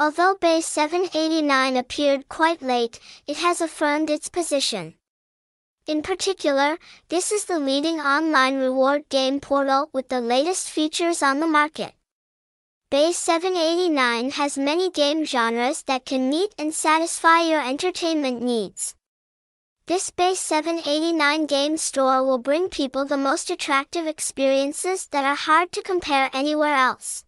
Although Bay 789 appeared quite late, it has affirmed its position. In particular, this is the leading online reward game portal with the latest features on the market. Bay 789 has many game genres that can meet and satisfy your entertainment needs. This Bay 789 game store will bring people the most attractive experiences that are hard to compare anywhere else.